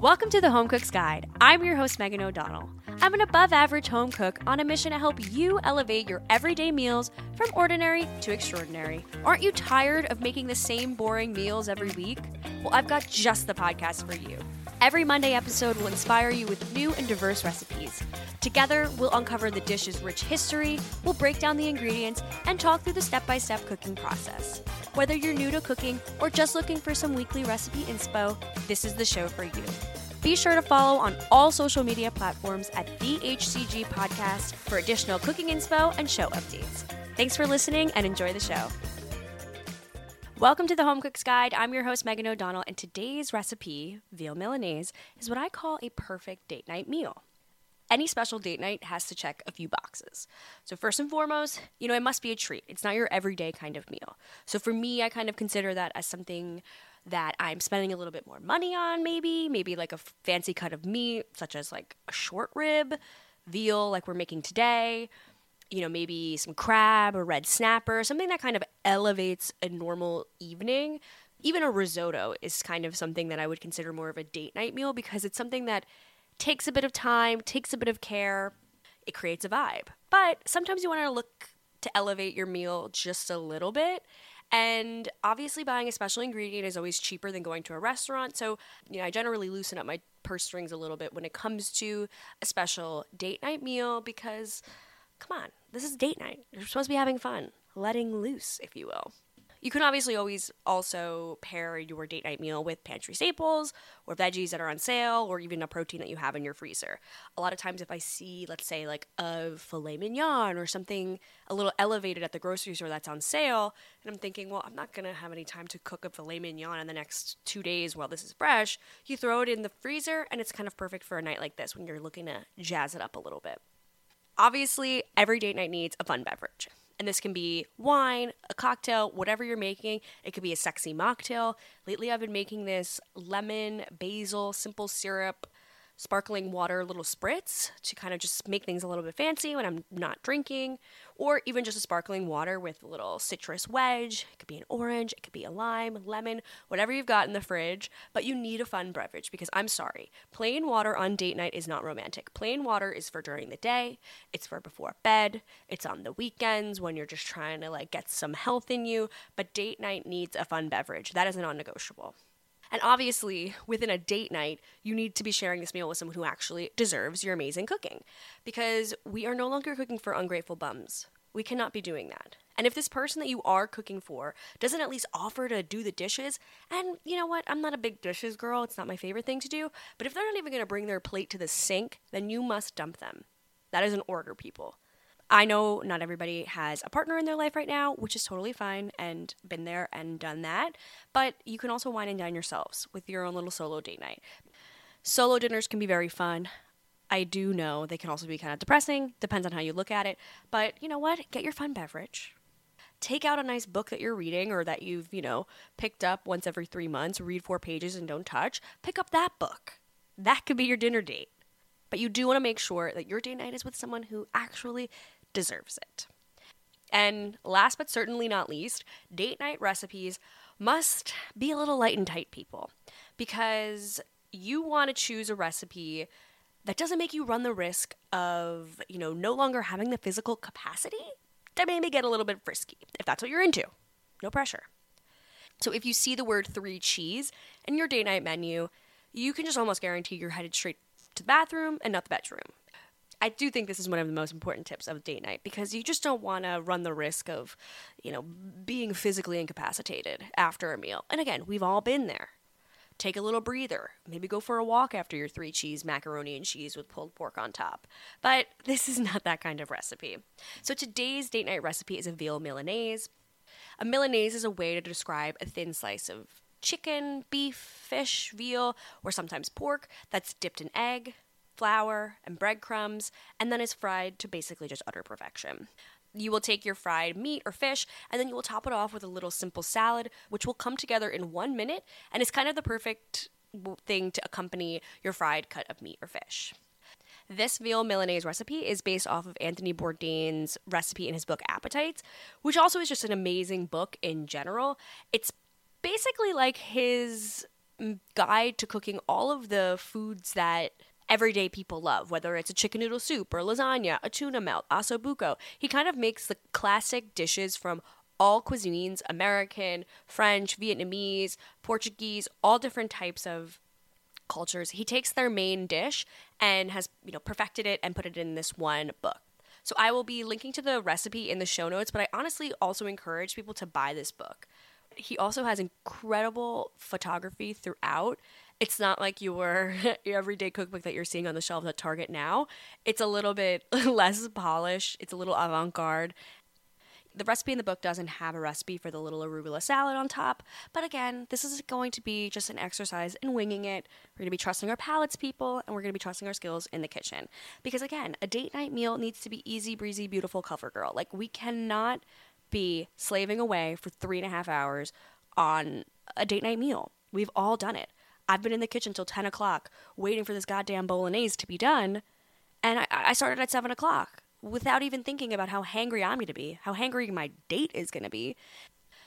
Welcome to the Home Cook's Guide. I'm your host, Megan O'Donnell. I'm an above average home cook on a mission to help you elevate your everyday meals from ordinary to extraordinary. Aren't you tired of making the same boring meals every week? Well, I've got just the podcast for you. Every Monday episode will inspire you with new and diverse recipes. Together, we'll uncover the dish's rich history, we'll break down the ingredients, and talk through the step by step cooking process. Whether you're new to cooking or just looking for some weekly recipe inspo, this is the show for you. Be sure to follow on all social media platforms at the HCG Podcast for additional cooking inspo and show updates. Thanks for listening and enjoy the show. Welcome to the Home Cook's Guide. I'm your host, Megan O'Donnell, and today's recipe, veal Milanese, is what I call a perfect date night meal. Any special date night has to check a few boxes. So, first and foremost, you know, it must be a treat. It's not your everyday kind of meal. So, for me, I kind of consider that as something that I'm spending a little bit more money on, maybe, maybe like a fancy cut of meat, such as like a short rib, veal, like we're making today, you know, maybe some crab or red snapper, something that kind of elevates a normal evening. Even a risotto is kind of something that I would consider more of a date night meal because it's something that takes a bit of time, takes a bit of care, it creates a vibe. But sometimes you want to look to elevate your meal just a little bit. And obviously, buying a special ingredient is always cheaper than going to a restaurant. So, you know, I generally loosen up my purse strings a little bit when it comes to a special date night meal because come on, this is date night. You're supposed to be having fun, letting loose, if you will. You can obviously always also pair your date night meal with pantry staples or veggies that are on sale or even a protein that you have in your freezer. A lot of times, if I see, let's say, like a filet mignon or something a little elevated at the grocery store that's on sale, and I'm thinking, well, I'm not to have any time to cook a filet mignon in the next two days while this is fresh, you throw it in the freezer and it's kind of perfect for a night like this when you're looking to jazz it up a little bit. Obviously, every date night needs a fun beverage. And this can be wine, a cocktail, whatever you're making. It could be a sexy mocktail. Lately, I've been making this lemon, basil, simple syrup, sparkling water little spritz to kind of just make things a little bit fancy when I'm not drinking, or even just a sparkling water with a little citrus wedge. It could be an orange, it could be a lime, lemon, whatever you've got in the fridge, but you need a fun beverage because I'm sorry, plain water on date night is not romantic. Plain water is for during the day, it's for before bed, it's on the weekends when you're just trying to like get some health in you, but date night needs a fun beverage. That is a non negotiable. And obviously, within a date night, you need to be sharing this meal with someone who actually deserves your amazing cooking. Because we are no longer cooking for ungrateful bums. We cannot be doing that. And if this person that you are cooking for doesn't at least offer to do the dishes, and you know what? I'm not a big dishes girl, it's not my favorite thing to do, but if they're not even gonna bring their plate to the sink, then you must dump them. That is an order, people. I know not everybody has a partner in their life right now, which is totally fine and been there and done that. But you can also wine and dine yourselves with your own little solo date night. Solo dinners can be very fun. I do know they can also be kind of depressing, depends on how you look at it. But you know what? Get your fun beverage. Take out a nice book that you're reading or that you've, you know, picked up once every three months, read four pages and don't touch. Pick up that book. That could be your dinner date. But you do want to make sure that your date night is with someone who actually deserves it. And last but certainly not least, date night recipes must be a little light and tight, people, because you want to choose a recipe that doesn't make you run the risk of, you know, no longer having the physical capacity to maybe get a little bit frisky, if that's what you're into. No pressure. So if you see the word three cheese in your date night menu, you can just almost guarantee you're headed straight to the bathroom and not the bedroom. I do think this is one of the most important tips of date night because you just don't want to run the risk of, you know, being physically incapacitated after a meal. And again, we've all been there. Take a little breather. Maybe go for a walk after your three cheese macaroni and cheese with pulled pork on top. But this is not that kind of recipe. So today's date night recipe is a veal Milanese. A Milanese is a way to describe a thin slice of chicken, beef, fish, veal, or sometimes pork that's dipped in egg, flour, and breadcrumbs, and then is fried to basically just utter perfection. You will take your fried meat or fish, and then you will top it off with a little simple salad, which will come together in one minute and is kind of the perfect thing to accompany your fried cut of meat or fish. This veal Milanese recipe is based off of Anthony Bourdain's recipe in his book Appetites, which also is just an amazing book in general. It's basically like his mm, guide to cooking all of the foods that everyday people love, whether it's a chicken noodle soup or lasagna, a tuna melt, osso buco. He kind of makes the classic dishes from all cuisines American, French, Vietnamese, Portuguese, all different types of cultures. He takes their main dish and has, you know, perfected it and put it in this one book. So I will be linking to the recipe in the show notes, but I honestly also encourage people to buy this book. He also has incredible photography throughout. It's not like your, your everyday cookbook that you're seeing on the shelves at Target now. It's a little bit less polished, it's a little avant garde, the recipe in the book doesn't have a recipe for the little arugula salad on top, but again, this is going to be just an exercise in winging it. We're going to be trusting our palates, people, and we're going to be trusting our skills in the kitchen. Because again, a date night meal needs to be easy, breezy, beautiful, cover girl. Like, we cannot be slaving away for three and a half hours on a date night meal. We've all done it. I've been in the kitchen till 10 o'clock waiting for this goddamn bolognese to be done, and I, I started at 7 o'clock without even thinking about how hangry I'm going to be, how hangry my date is going to be.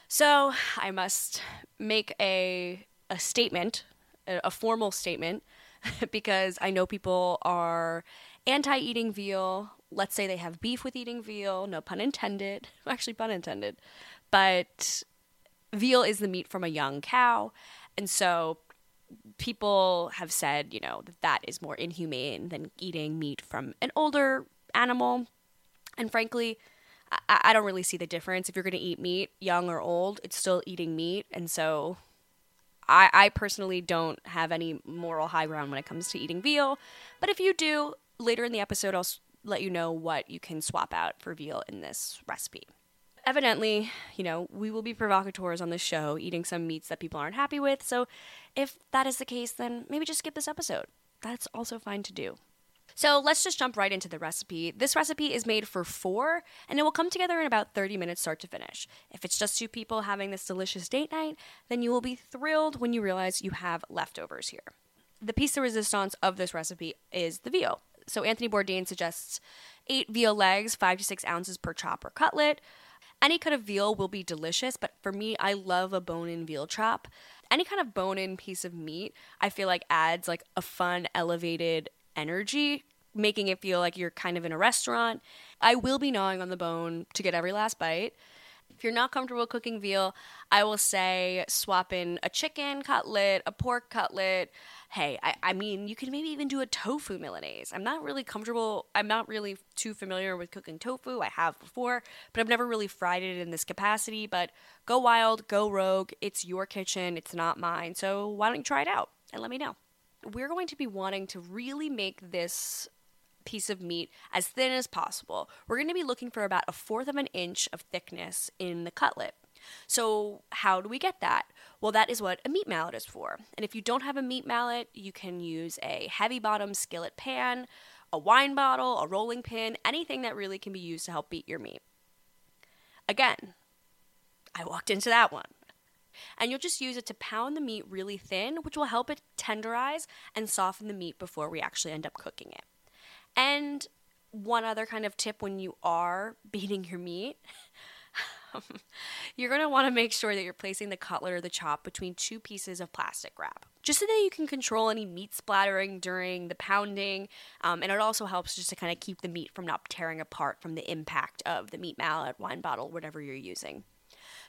So I must make a, a statement, a, a formal statement, because I know people are anti eating veal. Let's say they have beef with eating veal, no pun intended, actually, pun intended. But veal is the meat from a young cow. And so people have said, you know, that that is more inhumane than eating meat from an older animal. And frankly, I, I don't really see the difference. If you're going to eat meat, young or old, it's still eating meat. And so I, I personally don't have any moral high ground when it comes to eating veal. But if you do, later in the episode, I'll let you know what you can swap out for veal in this recipe. Evidently, you know, we will be provocateurs on this show, eating some meats that people aren't happy with. So if that is the case, then maybe just skip this episode. That's also fine to do. So let's just jump right into the recipe. This recipe is made for four, and it will come together in about 30 minutes start to finish. If it's just two people having this delicious date night, then you will be thrilled when you realize you have leftovers here. The piece de resistance of this recipe is the veal. So Anthony Bourdain suggests eight veal legs, five to six ounces per chop or cutlet. Any cut of veal will be delicious, but for me, I love a bone in veal chop. Any kind of bone in piece of meat, I feel like adds like a fun, elevated energy making it feel like you're kind of in a restaurant. I will be gnawing on the bone to get every last bite. If you're not comfortable cooking veal, I will say swap in a chicken cutlet, a pork cutlet. Hey, I, I mean, you can maybe even do a tofu Milanese. I'm not really comfortable, I'm not really too familiar with cooking tofu. I have before, but I've never really fried it in this capacity. But go wild, go rogue. It's your kitchen, it's not mine. So why don't you try it out and let me know? We're going to be wanting to really make this piece of meat as thin as possible. We're going to be looking for about a fourth of an inch of thickness in the cutlet. So, how do we get that? Well, that is what a meat mallet is for. And if you don't have a meat mallet, you can use a heavy bottom skillet pan, a wine bottle, a rolling pin, anything that really can be used to help beat your meat. Again, I walked into that one. And you'll just use it to pound the meat really thin, which will help it tenderize and soften the meat before we actually end up cooking it. And one other kind of tip when you are beating your meat, you're going to want to make sure that you're placing the cutlet or the chop between two pieces of plastic wrap, just so that you can control any meat splattering during the pounding. Um, and it also helps just to kind of keep the meat from not tearing apart from the impact of the meat mallet, wine bottle, whatever you're using.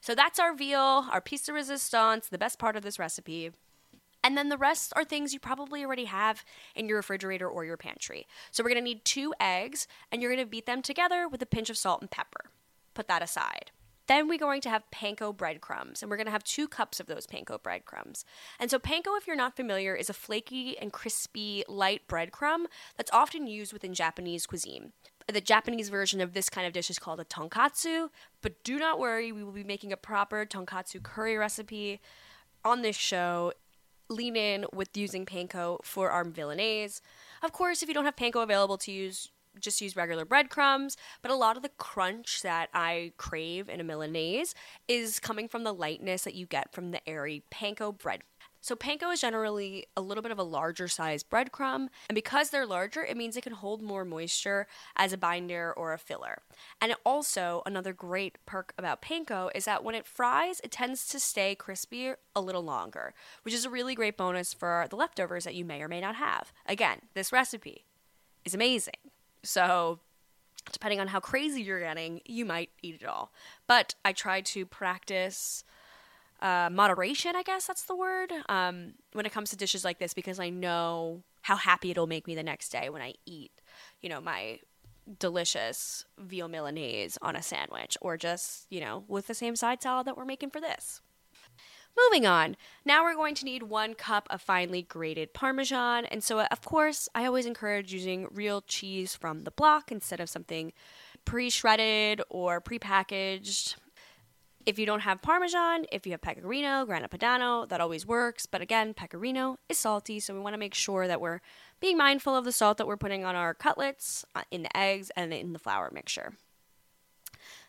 So that's our veal, our piece de resistance, the best part of this recipe. And then the rest are things you probably already have in your refrigerator or your pantry. So we're gonna need two eggs, and you're gonna beat them together with a pinch of salt and pepper. Put that aside. Then we're going to have panko breadcrumbs, and we're going to have two cups of those panko breadcrumbs. And so, panko, if you're not familiar, is a flaky and crispy light breadcrumb that's often used within Japanese cuisine. The Japanese version of this kind of dish is called a tonkatsu, but do not worry, we will be making a proper tonkatsu curry recipe on this show lean in with using panko for our Milanese. Of course, if you don't have panko available to use, just use regular breadcrumbs. But a lot of the crunch that I crave in a Milanese is coming from the lightness that you get from the airy panko bread. So panko is generally a little bit of a larger size breadcrumb, and because they're larger, it means it can hold more moisture as a binder or a filler. And also, another great perk about panko is that when it fries, it tends to stay crispy a little longer, which is a really great bonus for the leftovers that you may or may not have. Again, this recipe is amazing. So, depending on how crazy you're getting, you might eat it all. But I try to practice uh, moderation, I guess that's the word, um, when it comes to dishes like this because I know how happy it'll make me the next day when I eat, you know, my delicious veal milanese on a sandwich or just, you know, with the same side salad that we're making for this. Moving on. Now we're going to need one cup of finely grated Parmesan. And so, of course, I always encourage using real cheese from the block instead of something pre shredded or pre packaged. If you don't have Parmesan, if you have Pecorino, Grana Padano, that always works. But again, Pecorino is salty, so we want to make sure that we're being mindful of the salt that we're putting on our cutlets, uh, in the eggs, and in the flour mixture.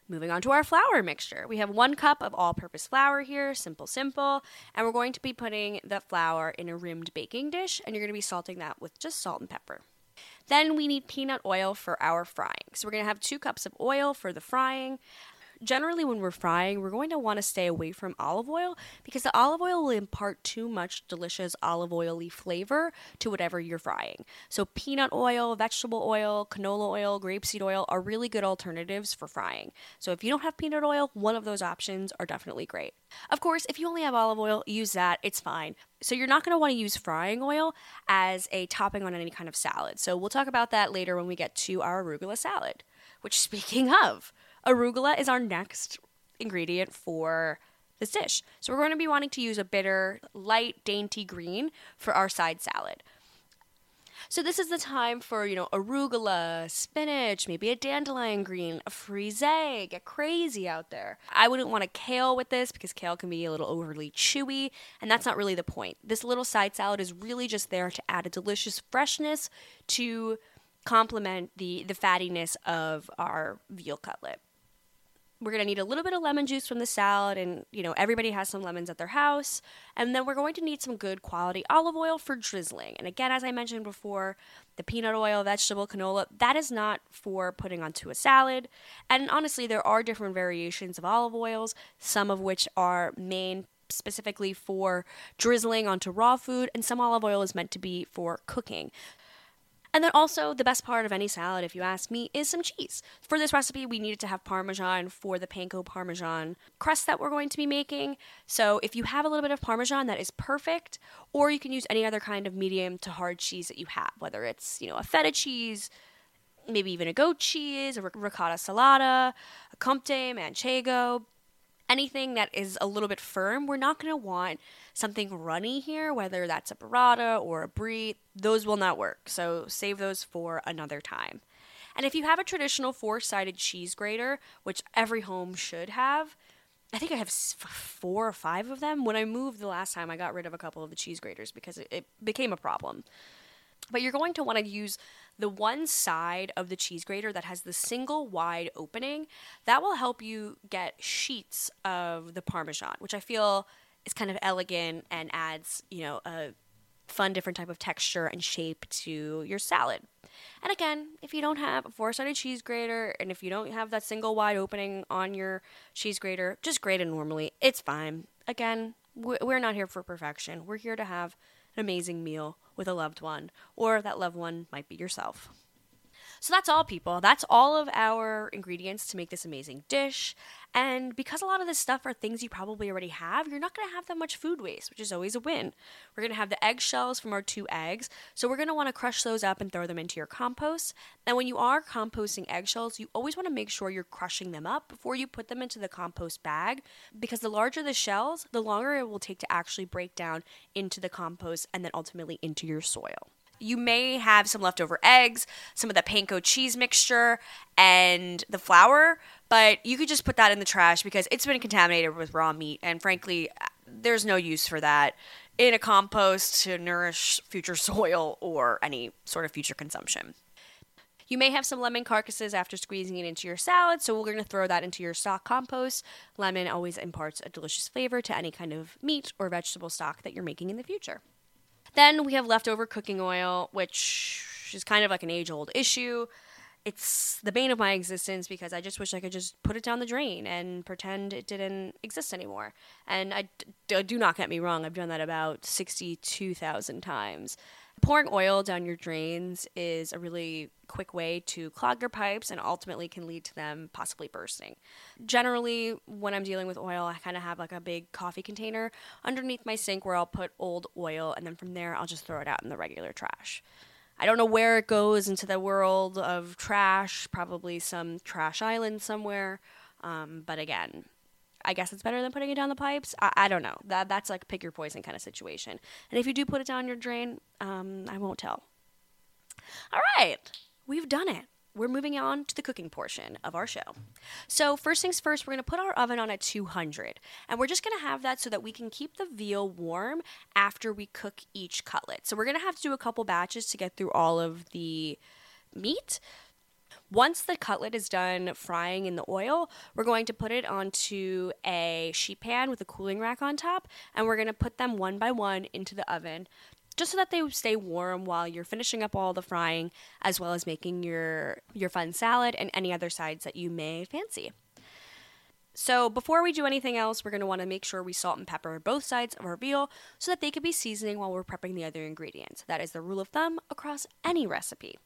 Moving on to our flour mixture. We have one cup of all purpose flour here, simple, simple. And we're going to be putting the flour in a rimmed baking dish, and you're going to be salting that with just salt and pepper. Then we need peanut oil for our frying. So we're going to have two cups of oil for the frying generally when we're frying, we're going to want to stay away from olive oil because the olive oil will impart too much delicious olive oily flavor to whatever you're frying. So peanut oil, vegetable oil, canola oil, grapeseed oil are really good alternatives for frying. So if you don't have peanut oil, one of those options are definitely great. Of course, if you only have olive oil, use that, it's fine. So you're not going to want to use frying oil as a topping on any kind of salad. So we'll talk about that later when we get to our arugula salad. Which speaking of, Arugula is our next ingredient for this dish. So we're going to be wanting to use a bitter, light, dainty green for our side salad. So this is the time for, you know, arugula, spinach, maybe a dandelion green, a frise, get crazy out there. I wouldn't want a kale with this because kale can be a little overly chewy, and that's not really the point. This little side salad is really just there to add a delicious freshness to complement the the fattiness of our veal cutlet we're going to need a little bit of lemon juice from the salad and you know everybody has some lemons at their house. And then we're going to need some good quality olive oil for drizzling. And again as i mentioned before the peanut oil vegetable canola that is not for putting onto a salad. And honestly there are different variations of olive oils some of which are main specifically for drizzling onto raw food and some olive oil is meant to be for cooking and then also, the best part of any salad, if you ask me, is some cheese. For this recipe, we needed to have Parmesan for the panko Parmesan crust that we're going to be making. So if you have a little bit of Parmesan, that is perfect. Or you can use any other kind of medium to hard cheese that you have, whether it's, you know, a feta cheese, maybe even a goat cheese, a ricotta salata, a comte, manchego, anything that is a little bit firm. We're not going to want something runny here, whether that's a burrata or a brie, those will not work. So save those for another time. And if you have a traditional four sided cheese grater, which every home should have, I think I have four or five of them. When I moved the last time, I got rid of a couple of the cheese graters because it, it became a problem. But you're going to want to use the one side of the cheese grater that has the single wide opening. That will help you get sheets of the Parmesan, which I feel is kind of elegant and adds, you know, a fun different type of texture and shape to your salad. And again, if you don't have a four-sided cheese grater and if you don't have that single wide opening on your cheese grater, just grate it normally. It's fine. Again, we're not here for perfection. We're here to have an amazing meal with a loved one, or that loved one might be yourself. So that's all, people. That's all of our ingredients to make this amazing dish. And because a lot of this stuff are things you probably already have, you're not going to have that much food waste, which is always a win. We're going to have the eggshells from our two eggs. So we're going to want to crush those up and throw them into your compost. And when you are composting eggshells, you always want to make sure you're crushing them up before you put them into the compost bag because the larger the shells, the longer it will take to actually break down into the compost and then ultimately into your soil you may have some leftover eggs, some of the panko cheese mixture, and the flour, but you could just put that in the trash because it's been contaminated with raw meat. And frankly, there's no use for that in a compost to nourish future soil or any sort of future consumption. You may have some lemon carcasses after squeezing it into your salad, so we're going to throw that into your stock compost. Lemon always imparts a delicious flavor to any kind of meat or vegetable stock that you're making in the future. Then we have leftover cooking oil, which is kind of like an age old issue. It's the bane of my existence because I just wish I could just put it down the drain and pretend it didn't exist anymore. And I d- do not get me wrong, I've done that about 62,000 times. Pouring oil down your drains is a really quick way to clog your pipes and ultimately can lead to them possibly bursting. Generally, when I'm dealing with oil, I kind of have like a big coffee container underneath my sink where I'll put old oil and then from there I'll just throw it out in the regular trash. I don't know where it goes into the world of trash, probably some trash island somewhere. Um, but again, I guess it's better than putting it down the pipes. I, I, don't know. That that's like pick your poison kind of situation. And if you do put it down your drain, um, I won't tell. All right, we've done it. We're moving on to the cooking portion of our show. So, first things first, we're to put our oven on at 200. And we're just to have that so that we can keep the veal warm after we cook each cutlet. So, we're to have to do a couple batches to get through all of the meat. Once the cutlet is done frying in the oil, we're going to put it onto a sheet pan with a cooling rack on top, and we're going to put them one by one into the oven just so that they stay warm while you're finishing up all the frying as well as making your your fun salad and any other sides that you may fancy. So, before we do anything else, we're going to want to make sure we salt and pepper both sides of our veal so that they can be seasoning while we're prepping the other ingredients. That is the rule of thumb across any recipe.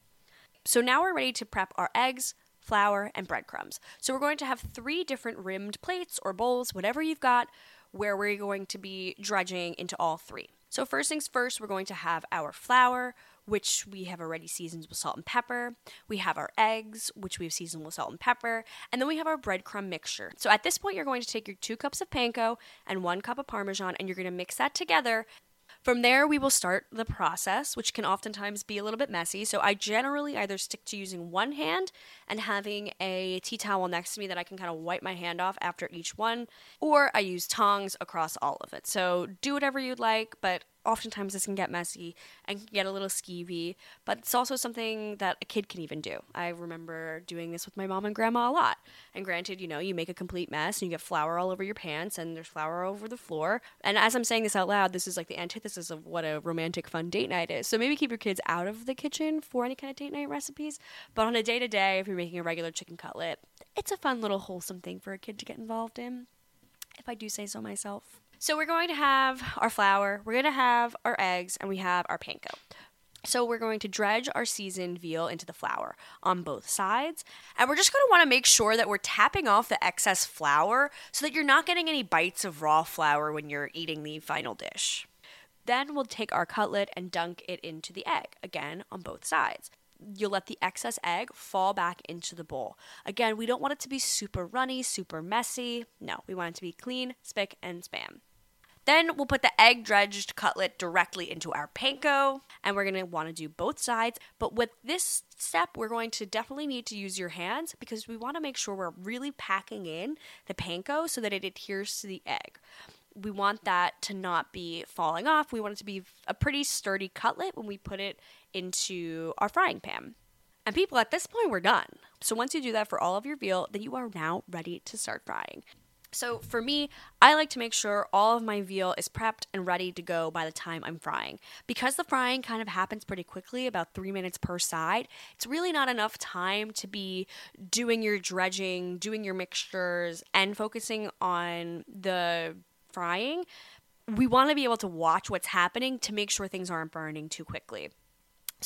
So now we're ready to prep our eggs, flour, and breadcrumbs. So we're going to have three different rimmed plates or bowls, whatever you've got, where we're going to be dredging into all three. So first things first, we're going to have our flour, which we have already seasoned with salt and pepper. We have our eggs, which we've seasoned with salt and pepper. And then we have our breadcrumb mixture. So at this point, you're going to take your two cups of panko and one cup of parmesan, and you're going to mix that together from there, we will start the process, which can oftentimes be a little bit messy. So I generally either stick to using one hand and having a tea towel next to me that I can kind of wipe my hand off after each one, or I use tongs across all of it. So do whatever you'd like, but oftentimes this can get messy and can get a little skeevy, but it's also something that a kid can even do. I remember doing this with my mom and grandma a lot. And granted, you know, you make a complete mess and you get flour all over your pants and there's flour over the floor. And as I'm saying this out loud, this is like the antithesis of what a romantic fun date night is. So maybe keep your kids out of the kitchen for any kind of date night recipes, but on a day to day, if you're making a regular chicken cutlet, it's a fun little wholesome thing for a kid to get involved in, if I do say so myself. So we're going to have our flour, we're going to have our eggs, and we have our panko. So we're going to dredge our seasoned veal into the flour on both sides. And we're just going to want to make sure that we're tapping off the excess flour so that you're not getting any bites of raw flour when you're eating the final dish. Then we'll take our cutlet and dunk it into the egg, again on both sides you'll let the excess egg fall back into the bowl. Again, we don't want it to be super runny, super messy. No, we want it to be clean, spick, and span. Then we'll put the egg dredged cutlet directly into our panko, and we're gonna wanna do both sides. But with this step, we're going to definitely need to use your hands because we wanna make sure we're really packing in the panko so that it adheres to the egg we want that to not be falling off. We want it to be a pretty sturdy cutlet when we put it into our frying pan. And people, at this point, we're done. So once you do that for all of your veal, then you are now ready to start frying. So for me, I like to make sure all of my veal is prepped and ready to go by the time I'm frying. Because the frying kind of happens pretty quickly, about three minutes per side, it's really not enough time to be doing your dredging, doing your mixtures, and focusing on the frying. We want to be able to watch what's happening to make sure things aren't burning too quickly.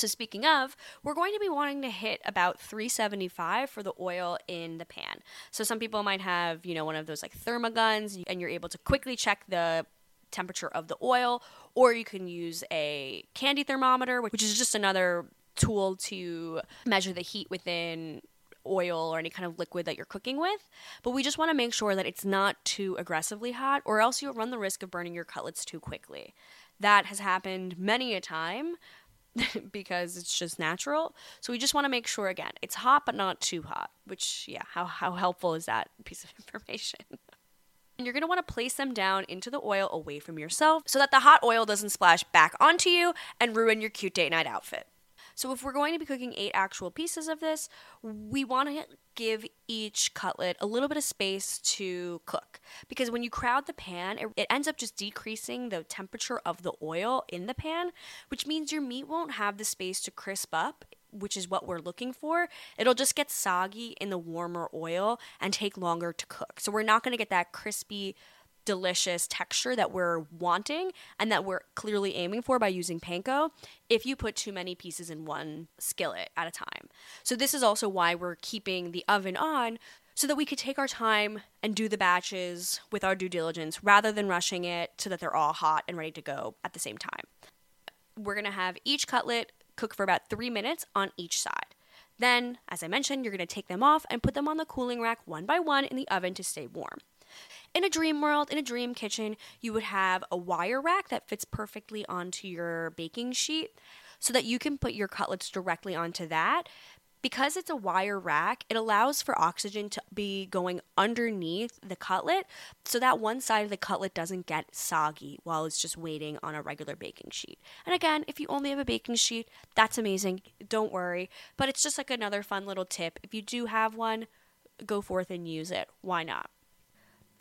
So, speaking of, we're going to be wanting to hit about 375 for the oil in the pan. So, some people might have, you know, one of those like thermoguns, and you're able to quickly check the temperature of the oil, or you can use a candy thermometer, which is just another tool to measure the heat within oil or any kind of liquid that you're cooking with. But we just want to make sure that it's not too aggressively hot, or else you'll run the risk of burning your cutlets too quickly. That has happened many a time because it's just natural. So we just want to make sure again, it's hot but not too hot, which yeah, how how helpful is that piece of information? and you're going to want to place them down into the oil away from yourself so that the hot oil doesn't splash back onto you and ruin your cute date night outfit. So if we're going to be cooking eight actual pieces of this, we want to give each cutlet a little bit of space to cook because when you crowd the pan, it, it ends up just decreasing the temperature of the oil in the pan, which means your meat won't have the space to crisp up which is what we're looking for, it'll just get soggy in the warmer oil and take longer to cook. So we're not going to get that crispy delicious texture that we're wanting and that we're clearly aiming for by using panko if you put too many pieces in one skillet at a time. So this is also why we're keeping the oven on so that we could take our time and do the batches with our due diligence rather than rushing it so that they're all hot and ready to go at the same time. We're going to have each cutlet cook for about 3 minutes on each side. Then, as I mentioned, you're going to take them off and put them on the cooling rack one by one in the oven to stay warm. In a dream world, in a dream kitchen, you would have a wire rack that fits perfectly onto your baking sheet so that you can put your cutlets directly onto that. Because it's a wire rack, it allows for oxygen to be going underneath the cutlet so that one side of the cutlet doesn't get soggy while it's just waiting on a regular baking sheet. And again, if you only have a baking sheet, that's amazing. Don't worry. But it's just like another fun little tip. If you do have one, go forth and use it. Why not?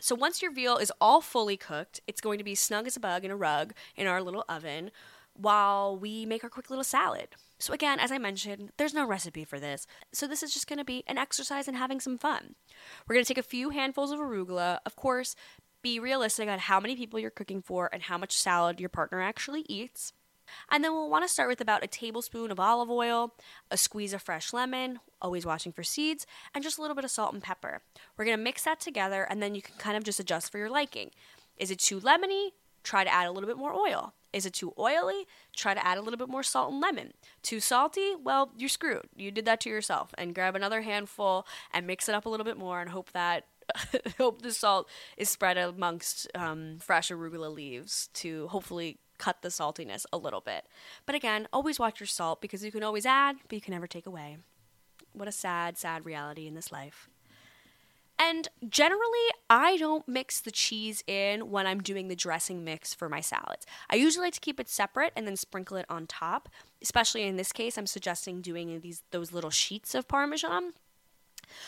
So once your veal is all fully cooked, it's going to be snug as a bug in a rug in our little oven while we make our quick little salad. So again, as I mentioned, there's no recipe for this. So this is just going to be an exercise in having some fun. We're going to take a few handfuls of arugula. Of course, be realistic on how many people you're cooking for and how much salad your partner actually eats. And then we'll want to start with about a tablespoon of olive oil, a squeeze of fresh lemon, always watching for seeds, and just a little bit of salt and pepper. We're going to mix that together and then you can kind of just adjust for your liking. Is it too lemony? Try to add a little bit more oil. Is it too oily? Try to add a little bit more salt and lemon. Too salty? Well, you're screwed. You did that to yourself. And grab another handful and mix it up a little bit more and hope that hope the salt is spread amongst um, fresh arugula leaves to hopefully cut the saltiness a little bit. But again, always watch your salt because you can always add, but you can never take away. What a sad, sad reality in this life. And generally, I don't mix the cheese in when I'm doing the dressing mix for my salads. I usually like to keep it separate and then sprinkle it on top. Especially in this case, I'm suggesting doing these those little sheets of parmesan.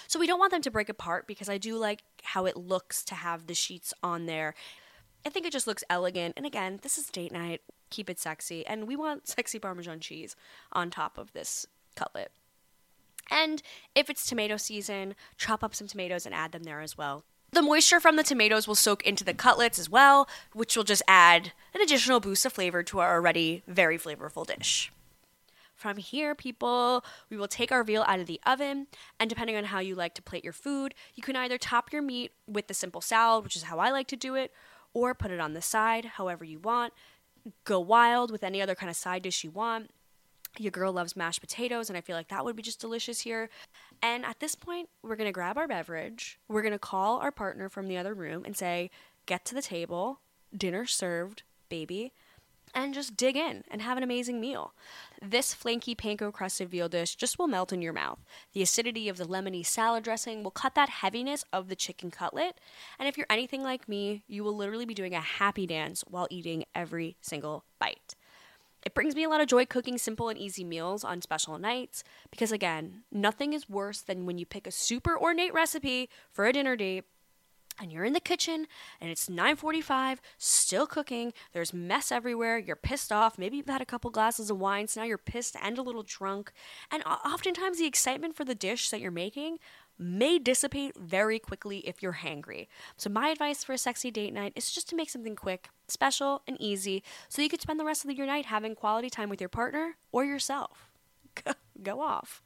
So we don't want them to break apart because I do like how it looks to have the sheets on there I think it just looks elegant. And again, this is date night. Keep it sexy. And we want sexy Parmesan cheese on top of this cutlet. And if it's tomato season, chop up some tomatoes and add them there as well. The moisture from the tomatoes will soak into the cutlets as well, which will just add an additional boost of flavor to our already very flavorful dish. From here, people, we will take our veal out of the oven, and depending on how you like to plate your food, you can either top your meat with the simple salad, which is how I like to do it, or put it on the side, however you want. Go wild with any other kind of side dish you want. Your girl loves mashed potatoes, and I feel like that would be just delicious here. And at this point, we're gonna grab our beverage. We're gonna call our partner from the other room and say, Get to the table, dinner served, baby and just dig in and have an amazing meal. This flaky panko crusted veal dish just will melt in your mouth. The acidity of the lemony salad dressing will cut that heaviness of the chicken cutlet. And if you're anything like me, you will literally be doing a happy dance while eating every single bite. It brings me a lot of joy cooking simple and easy meals on special nights because, again, nothing is worse than when you pick a super ornate recipe for a dinner date and you're in the kitchen and it's 9:45 still cooking there's mess everywhere you're pissed off maybe you've had a couple glasses of wine so now you're pissed and a little drunk and oftentimes the excitement for the dish that you're making may dissipate very quickly if you're hangry. So my advice for a sexy date night is just to make something quick special and easy so you could spend the rest of your night having quality time with your partner or yourself. Go off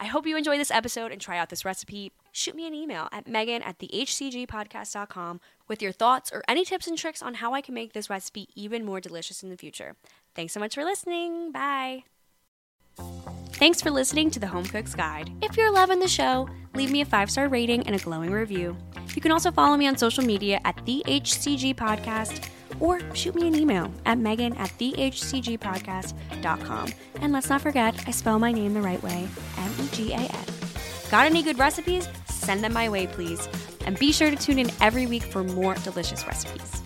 I hope you enjoy this episode and try out this recipe. Shoot me an email at megan at thehcgpodcast.com with your thoughts or any tips and tricks on how I can make this recipe even more delicious in the future. Thanks so much for listening. Bye. Thanks for listening to the Home Cook's Guide. If you're loving the show, leave me a five star rating and a glowing review. You can also follow me on social media at the HCG Podcast or shoot me an email at megan at thehcgpodcast.com. And let's not forget, I spell my name the right way M E G A N. Got any good recipes? Send them my way, please. And be sure to tune in every week for more delicious recipes.